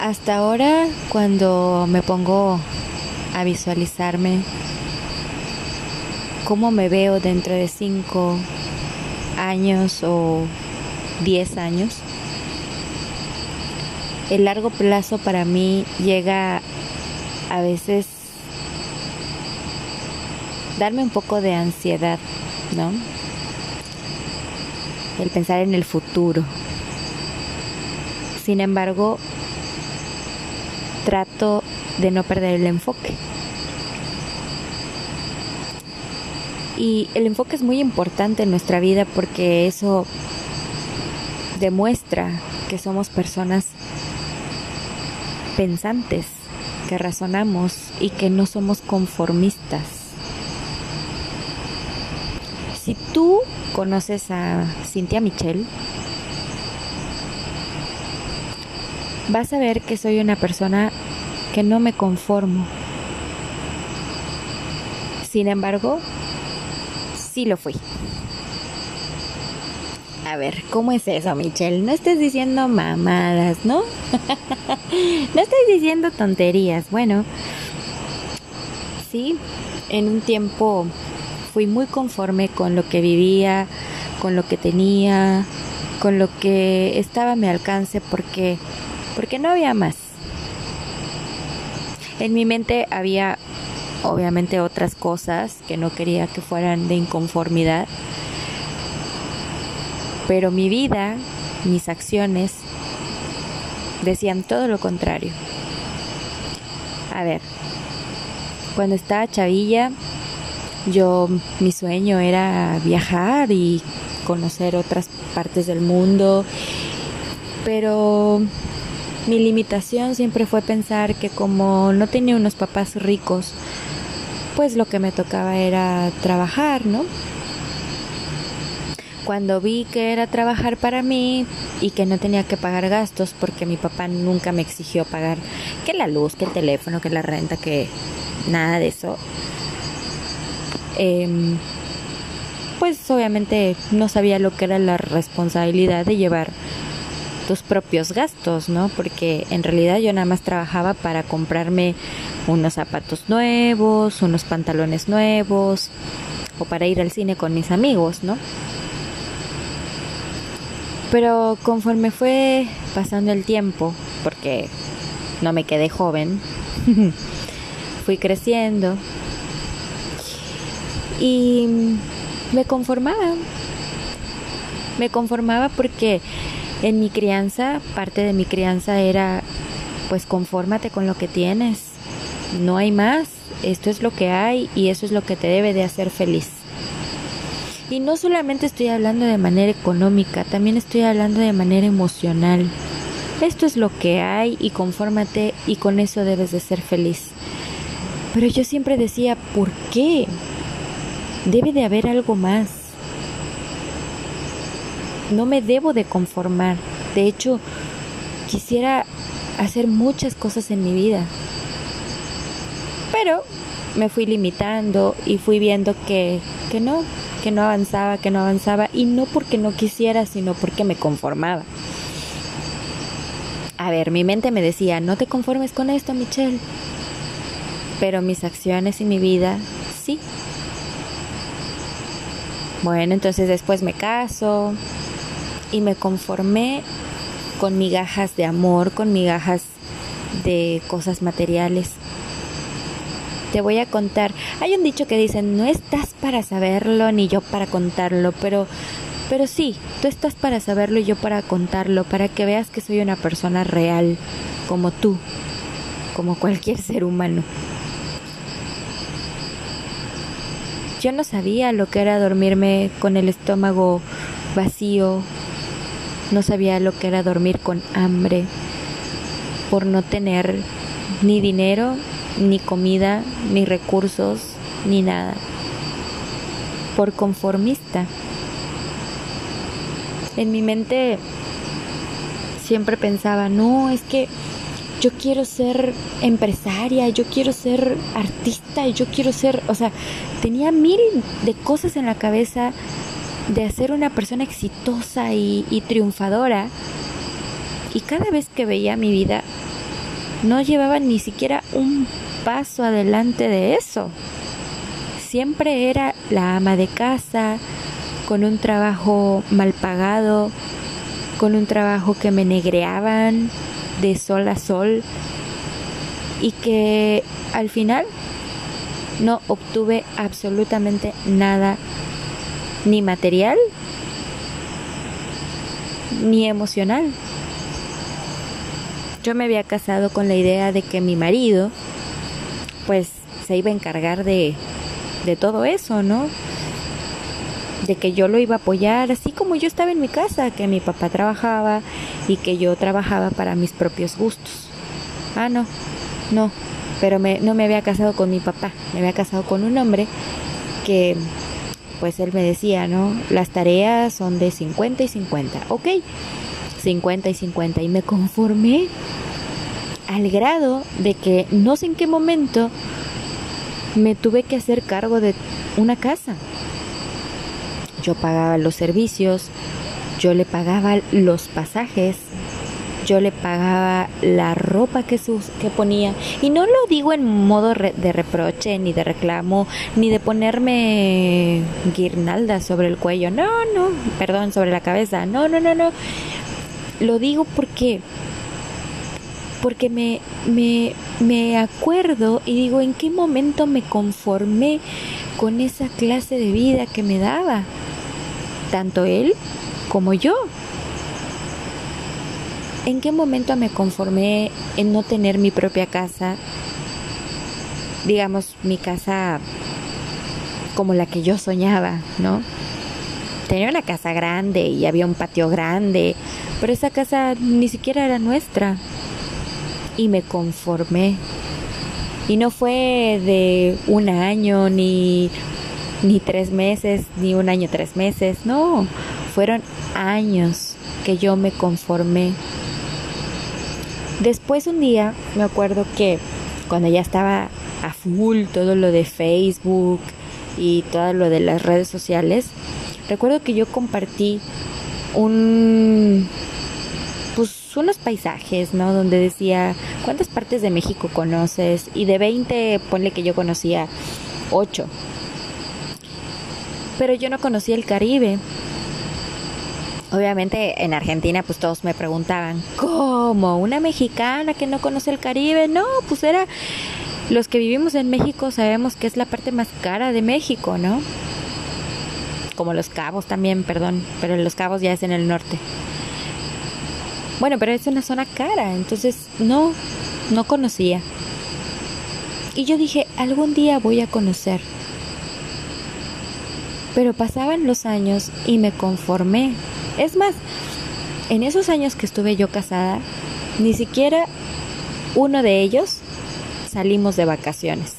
Hasta ahora, cuando me pongo a visualizarme cómo me veo dentro de cinco años o diez años, el largo plazo para mí llega a veces darme un poco de ansiedad, ¿no? El pensar en el futuro. Sin embargo, trato de no perder el enfoque. Y el enfoque es muy importante en nuestra vida porque eso demuestra que somos personas pensantes, que razonamos y que no somos conformistas. Si tú conoces a Cynthia Michelle, vas a ver que soy una persona que no me conformo. Sin embargo, sí lo fui. A ver, ¿cómo es eso, Michelle? No estés diciendo mamadas, ¿no? no estoy diciendo tonterías. Bueno, sí, en un tiempo fui muy conforme con lo que vivía, con lo que tenía, con lo que estaba a mi alcance porque porque no había más. En mi mente había obviamente otras cosas que no quería que fueran de inconformidad, pero mi vida, mis acciones decían todo lo contrario. A ver, cuando estaba chavilla, yo mi sueño era viajar y conocer otras partes del mundo, pero mi limitación siempre fue pensar que como no tenía unos papás ricos, pues lo que me tocaba era trabajar, ¿no? Cuando vi que era trabajar para mí y que no tenía que pagar gastos porque mi papá nunca me exigió pagar que la luz, que el teléfono, que la renta, que nada de eso, em, pues obviamente no sabía lo que era la responsabilidad de llevar tus propios gastos, ¿no? Porque en realidad yo nada más trabajaba para comprarme unos zapatos nuevos, unos pantalones nuevos o para ir al cine con mis amigos, ¿no? Pero conforme fue pasando el tiempo, porque no me quedé joven, fui creciendo y me conformaba. Me conformaba porque en mi crianza, parte de mi crianza era, pues confórmate con lo que tienes, no hay más, esto es lo que hay y eso es lo que te debe de hacer feliz. Y no solamente estoy hablando de manera económica, también estoy hablando de manera emocional. Esto es lo que hay y confórmate y con eso debes de ser feliz. Pero yo siempre decía, ¿por qué? Debe de haber algo más no me debo de conformar. De hecho, quisiera hacer muchas cosas en mi vida. Pero me fui limitando y fui viendo que, que no, que no avanzaba, que no avanzaba. Y no porque no quisiera, sino porque me conformaba. A ver, mi mente me decía, no te conformes con esto, Michelle. Pero mis acciones y mi vida, sí. Bueno, entonces después me caso, y me conformé con migajas de amor, con migajas de cosas materiales. Te voy a contar, hay un dicho que dice, no estás para saberlo ni yo para contarlo, pero pero sí, tú estás para saberlo y yo para contarlo, para que veas que soy una persona real, como tú, como cualquier ser humano. Yo no sabía lo que era dormirme con el estómago vacío, no sabía lo que era dormir con hambre por no tener ni dinero, ni comida, ni recursos, ni nada. Por conformista. En mi mente siempre pensaba, no, es que yo quiero ser empresaria, yo quiero ser artista, yo quiero ser, o sea, tenía mil de cosas en la cabeza de ser una persona exitosa y, triunfadora. Y cada vez que veía mi vida, no llevaba ni siquiera un paso adelante de eso. Siempre era la ama de casa, con un trabajo mal pagado, con un trabajo que me negreaban de sol a sol y que al final no obtuve absolutamente nada, ni material, ni emocional. Yo me había casado con la idea de que mi marido, pues, se iba a encargar de, de todo eso, ¿no? De que yo lo iba a apoyar, así como yo estaba en mi casa, que mi papá trabajaba y que yo trabajaba para mis propios gustos. Ah, no, no, pero me, no me había casado con mi papá, me había casado con un hombre que, pues él me decía, ¿no? Las tareas son de 50 y 50, ok, 50 y 50, y me conformé al grado de que no sé en qué momento me tuve que hacer cargo de una casa. Yo pagaba los servicios, yo le pagaba los pasajes, yo le pagaba la ropa que, sus, que ponía. Y no lo digo en modo de reproche, ni de reclamo, ni de ponerme guirnalda sobre el cuello. No, no, perdón, sobre la cabeza. No, no, no, no. Lo digo porque porque me, me, me acuerdo y digo en qué momento me conformé con esa clase de vida que me daba, tanto él como yo. ¿En qué momento me conformé en no tener mi propia casa? Digamos, mi casa como la que yo soñaba, ¿no? Tenía una casa grande y había un patio grande, pero esa casa ni siquiera era nuestra. Y me conformé. Y no fue de un año, ni, ni tres meses, ni un año, tres meses, no. Fueron años que yo me conformé Después un día me acuerdo que cuando ya estaba a full todo lo de Facebook y todo lo de las redes sociales, recuerdo que yo compartí un pues unos paisajes, ¿no? Donde decía, ¿cuántas partes de México conoces? Y de 20, ponle que yo conocía 8. Pero yo no conocía el Caribe. Obviamente en Argentina pues todos me preguntaban, ¿cómo? ¿Una mexicana que no conoce el Caribe? No, pues era... Los que vivimos en México sabemos que es la parte más cara de México, ¿no? Como los cabos también, perdón, pero los cabos ya es en el norte. Bueno, pero es una zona cara, entonces no, no conocía. Y yo dije, algún día voy a conocer. Pero pasaban los años y me conformé es más, en esos años que estuve yo casada, ni siquiera uno de ellos salimos de vacaciones.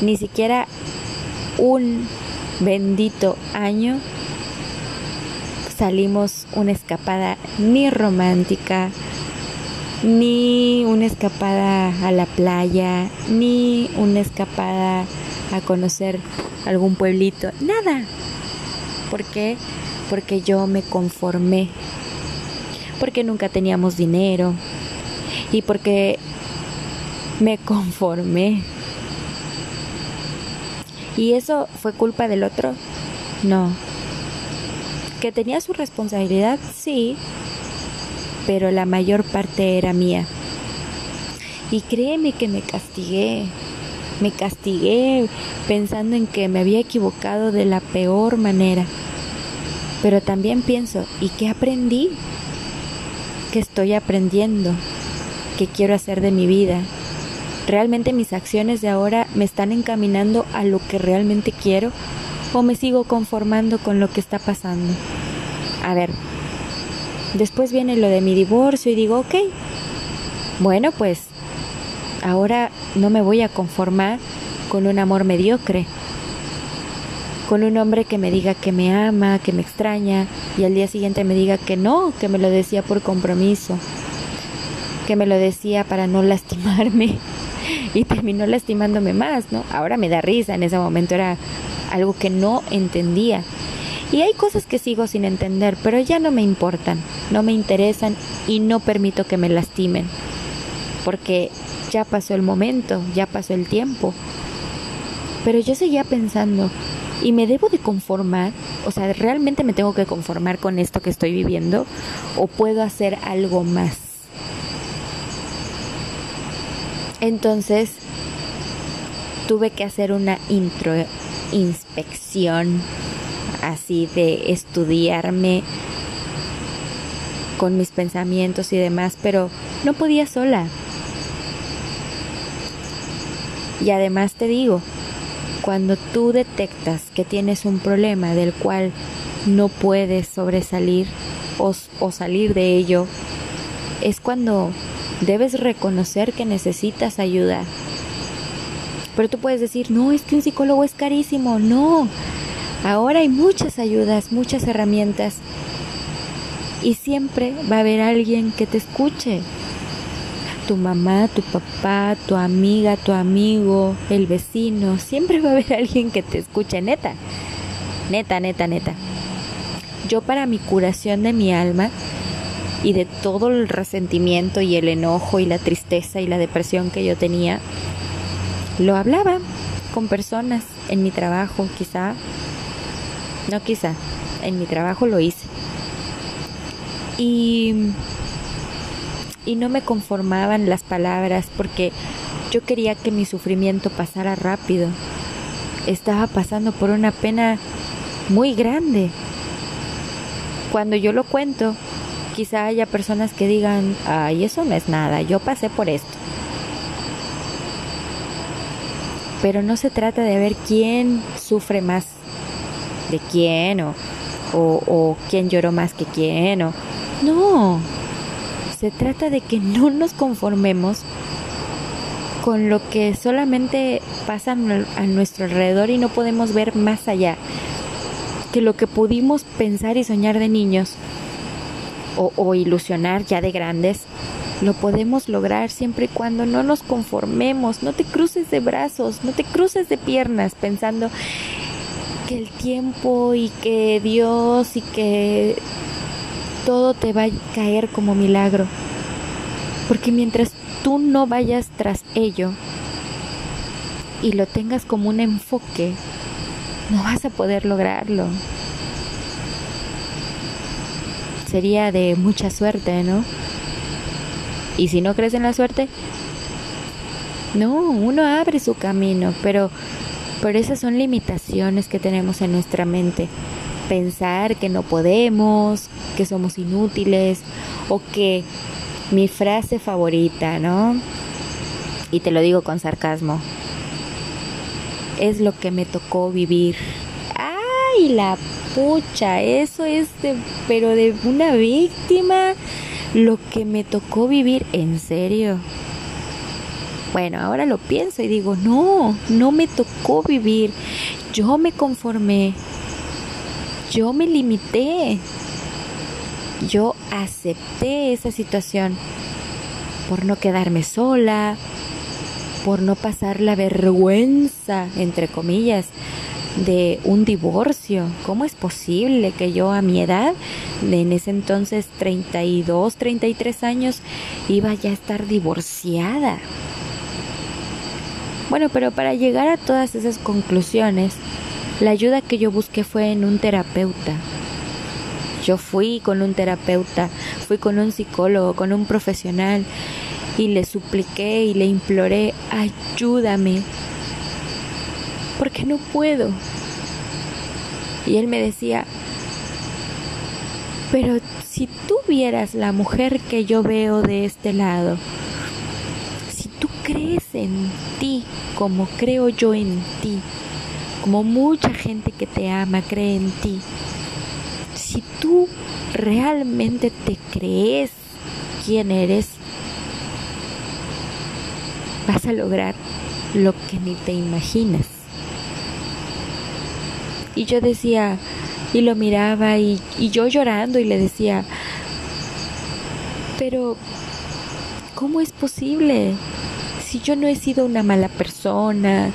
Ni siquiera un bendito año salimos una escapada ni romántica, ni una escapada a la playa, ni una escapada a conocer algún pueblito, nada. ¿Por qué? Porque yo me conformé, porque nunca teníamos dinero y porque me conformé. ¿Y eso fue culpa del otro? No. ¿Que tenía su responsabilidad? Sí, pero la mayor parte era mía. Y créeme que me castigué, me castigué pensando en que me había equivocado de la peor manera. Pero también pienso, ¿y qué aprendí? ¿Qué estoy aprendiendo? ¿Qué quiero hacer de mi vida? ¿Realmente mis acciones de ahora me están encaminando a lo que realmente quiero? ¿O me sigo conformando con lo que está pasando? A ver, después viene lo de mi divorcio y digo, ok, bueno pues ahora no me voy a conformar con un amor mediocre con un hombre que me diga que me ama, que me extraña, y al día siguiente me diga que no, que me lo decía por compromiso, que me lo decía para no lastimarme, y terminó lastimándome más, ¿no? Ahora me da risa, en ese momento era algo que no entendía. Y hay cosas que sigo sin entender, pero ya no me importan, no me interesan y no permito que me lastimen. porque ya pasó el momento, ya pasó el tiempo. Pero yo seguía pensando, ¿y me debo de conformar? O sea, ¿realmente me tengo que conformar con esto que estoy viviendo? ¿O puedo hacer algo más? Entonces, tuve que hacer una intro inspección así de estudiarme con mis pensamientos y demás, pero no podía sola. Y además te digo, cuando tú detectas que tienes un problema del cual no puedes sobresalir o, salir de ello, es cuando debes reconocer que necesitas ayuda. Pero tú puedes decir, no, es que un psicólogo es carísimo. No, ahora hay muchas ayudas, muchas herramientas. Y siempre va a haber alguien que te escuche tu mamá, tu papá, tu amiga, tu amigo, el vecino, siempre va a haber alguien que te escuche, neta, neta, neta, neta. Yo para mi curación de mi alma y de todo el resentimiento y el enojo y la tristeza y la depresión que yo tenía, lo hablaba con personas en mi trabajo, quizá, no quizá, en mi trabajo lo hice. Y y no me conformaban las palabras porque yo quería que mi sufrimiento pasara rápido. Estaba pasando por una pena muy grande. Cuando yo lo cuento, quizá haya personas que digan, ay, eso no es nada, yo pasé por esto. Pero no se trata de ver quién sufre más de quién o, o, o quién lloró más que quién o... No, se trata de que no nos conformemos con lo que solamente pasa a nuestro alrededor y no podemos ver más allá. Que lo que pudimos pensar y soñar de niños o, ilusionar ya de grandes, lo podemos lograr siempre y cuando no nos conformemos, no te cruces de brazos, no te cruces de piernas pensando que el tiempo y que Dios y que todo te va a caer como milagro. Porque mientras tú no vayas tras ello y lo tengas como un enfoque, no vas a poder lograrlo. Sería de mucha suerte, ¿no? Y si no crees en la suerte, no, uno abre su camino, pero, pero esas son limitaciones que tenemos en nuestra mente pensar que no podemos, que somos inútiles o que mi frase favorita, ¿no? Y te lo digo con sarcasmo. Es lo que me tocó vivir. ¡Ay, la pucha! Eso es de, pero de una víctima. Lo que me tocó vivir, ¿en serio? Bueno, ahora lo pienso y digo, no, no me tocó vivir. Yo me conformé yo me limité. Yo acepté esa situación por no quedarme sola, por no pasar la vergüenza, entre comillas, de un divorcio. ¿Cómo es posible que yo a mi edad, en ese entonces 32, 33 años, iba ya a estar divorciada? Bueno, pero para llegar a todas esas conclusiones, la ayuda que yo busqué fue en un terapeuta. Yo fui con un terapeuta, fui con un psicólogo, con un profesional y le supliqué y le imploré, ayúdame, porque no puedo. Y él me decía, pero si tú vieras la mujer que yo veo de este lado, si tú crees en ti como creo yo en ti, como mucha gente que te ama cree en ti, si tú realmente te crees quién eres, vas a lograr lo que ni te imaginas. Y yo decía, y lo miraba y, y yo llorando y le decía, pero ¿cómo es posible? Si yo no he sido una mala persona,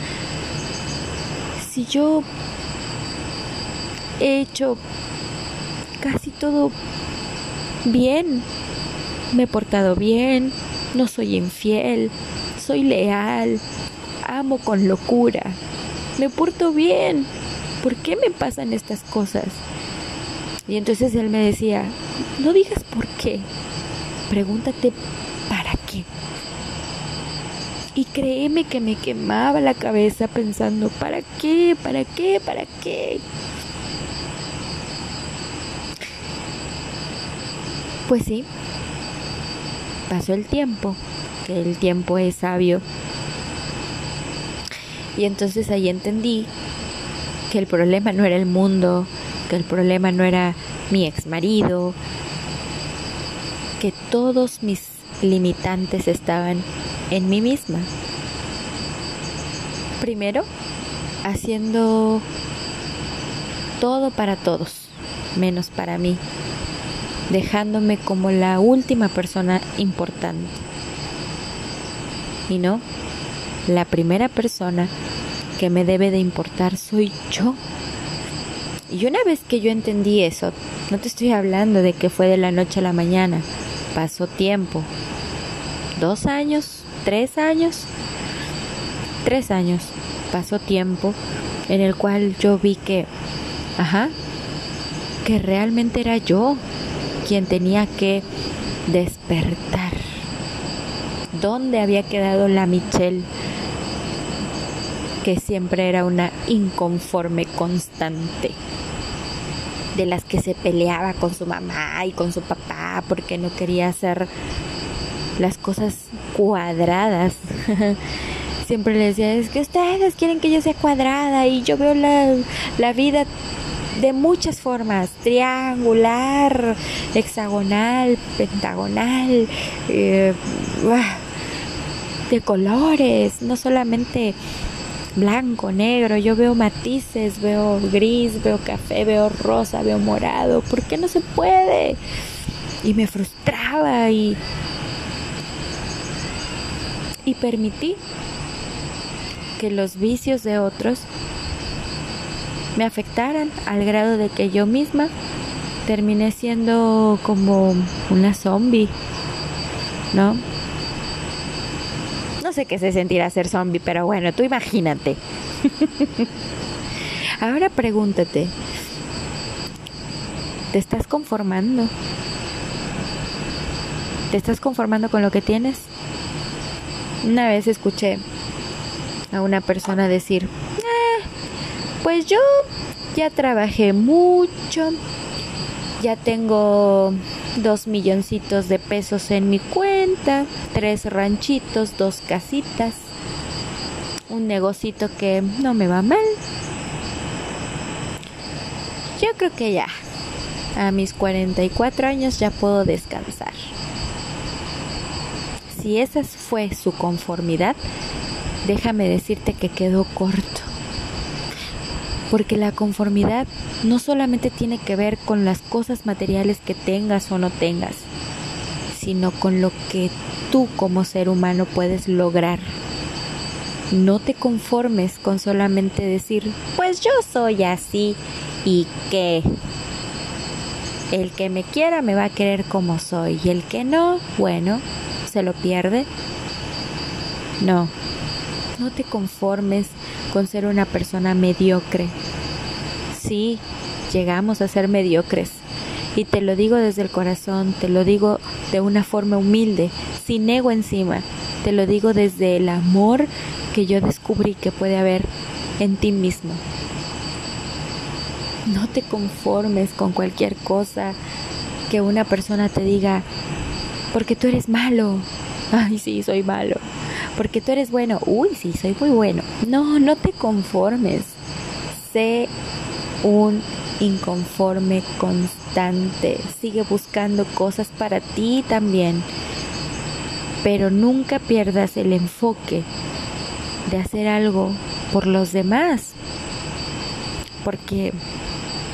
si yo he hecho casi todo bien, me he portado bien, no soy infiel, soy leal, amo con locura, me porto bien. ¿Por qué me pasan estas cosas? Y entonces él me decía, no digas por qué, pregúntate. Y créeme que me quemaba la cabeza pensando, ¿para qué? ¿Para qué? ¿Para qué? Pues sí, pasó el tiempo, que el tiempo es sabio. Y entonces ahí entendí que el problema no era el mundo, que el problema no era mi ex marido, que todos mis limitantes estaban en mí misma. Primero, haciendo todo para todos, menos para mí, dejándome como la última persona importante. Y no, la primera persona que me debe de importar soy yo. Y una vez que yo entendí eso, no te estoy hablando de que fue de la noche a la mañana, pasó tiempo. Dos años, tres años, tres años, pasó tiempo en el cual yo vi que, ajá, que realmente era yo quien tenía que despertar. ¿Dónde había quedado la Michelle? que siempre era una inconforme constante, de las que se peleaba con su mamá y con su papá porque no quería hacer las cosas cuadradas. siempre le decía, es que ustedes quieren que yo sea cuadrada y yo veo la, la vida de muchas formas, triangular, hexagonal, pentagonal, eh, de colores, no solamente blanco, negro, yo veo matices, veo gris, veo café, veo rosa, veo morado, ¿por qué no se puede? Y me frustraba y y permití que los vicios de otros me afectaran al grado de que yo misma terminé siendo como una zombie, ¿no? No sé qué se sentirá ser zombie, pero bueno, tú imagínate. Ahora pregúntate, ¿te estás conformando? ¿Te estás conformando con lo que tienes? Una vez escuché a una persona decir, eh, pues yo ya trabajé mucho, ya tengo dos milloncitos de pesos en mi cuenta, tres ranchitos, dos casitas, un negocito que no me va mal. Yo creo que ya, a mis 44 años ya puedo descansar. Si esa fue su conformidad, déjame decirte que quedó corto. Porque la conformidad no solamente tiene que ver con las cosas materiales que tengas o no tengas, sino con lo que tú como ser humano puedes lograr. No te conformes con solamente decir, pues yo soy así y que el que me quiera me va a querer como soy y el que no, bueno, se lo pierde. No, no te conformes con ser una persona mediocre. Sí, llegamos a ser mediocres. Y te lo digo desde el corazón, te lo digo de una forma humilde, sin ego encima. Te lo digo desde el amor que yo descubrí que puede haber en ti mismo. No te conformes con cualquier cosa que una persona te diga, porque tú eres malo. Ay, sí, soy malo. Porque tú eres bueno. Uy, sí, soy muy bueno. No, no te conformes. Sé un inconforme constante. Sigue buscando cosas para ti también. Pero nunca pierdas el enfoque de hacer algo por los demás. Porque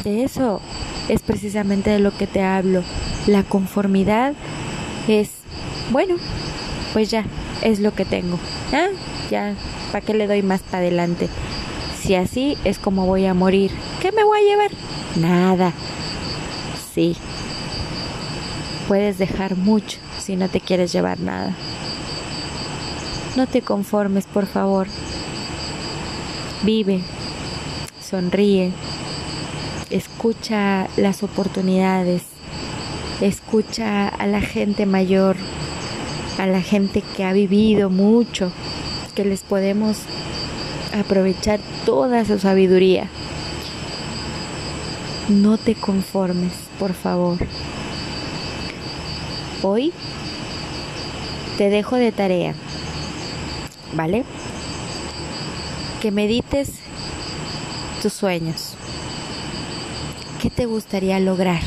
de eso es precisamente de lo que te hablo. La conformidad es, bueno, pues ya, es lo que tengo. ¿Ah? Ya, ¿para qué le doy más para adelante? Si así es como voy a morir, ¿qué me voy a llevar? Nada. Sí. Puedes dejar mucho si no te quieres llevar nada. No te conformes, por favor. Vive, sonríe, escucha las oportunidades, escucha a la gente mayor, a la gente que ha vivido mucho, que les podemos aprovechar toda su sabiduría. No te conformes, por favor. Hoy te dejo de tarea, ¿vale? Que medites tus sueños. ¿Qué te gustaría lograr?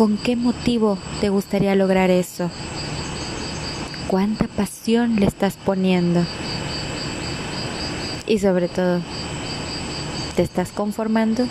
¿Con qué motivo te gustaría lograr eso? ¿Cuánta pasión le estás poniendo? Y sobre todo, ¿te estás conformando?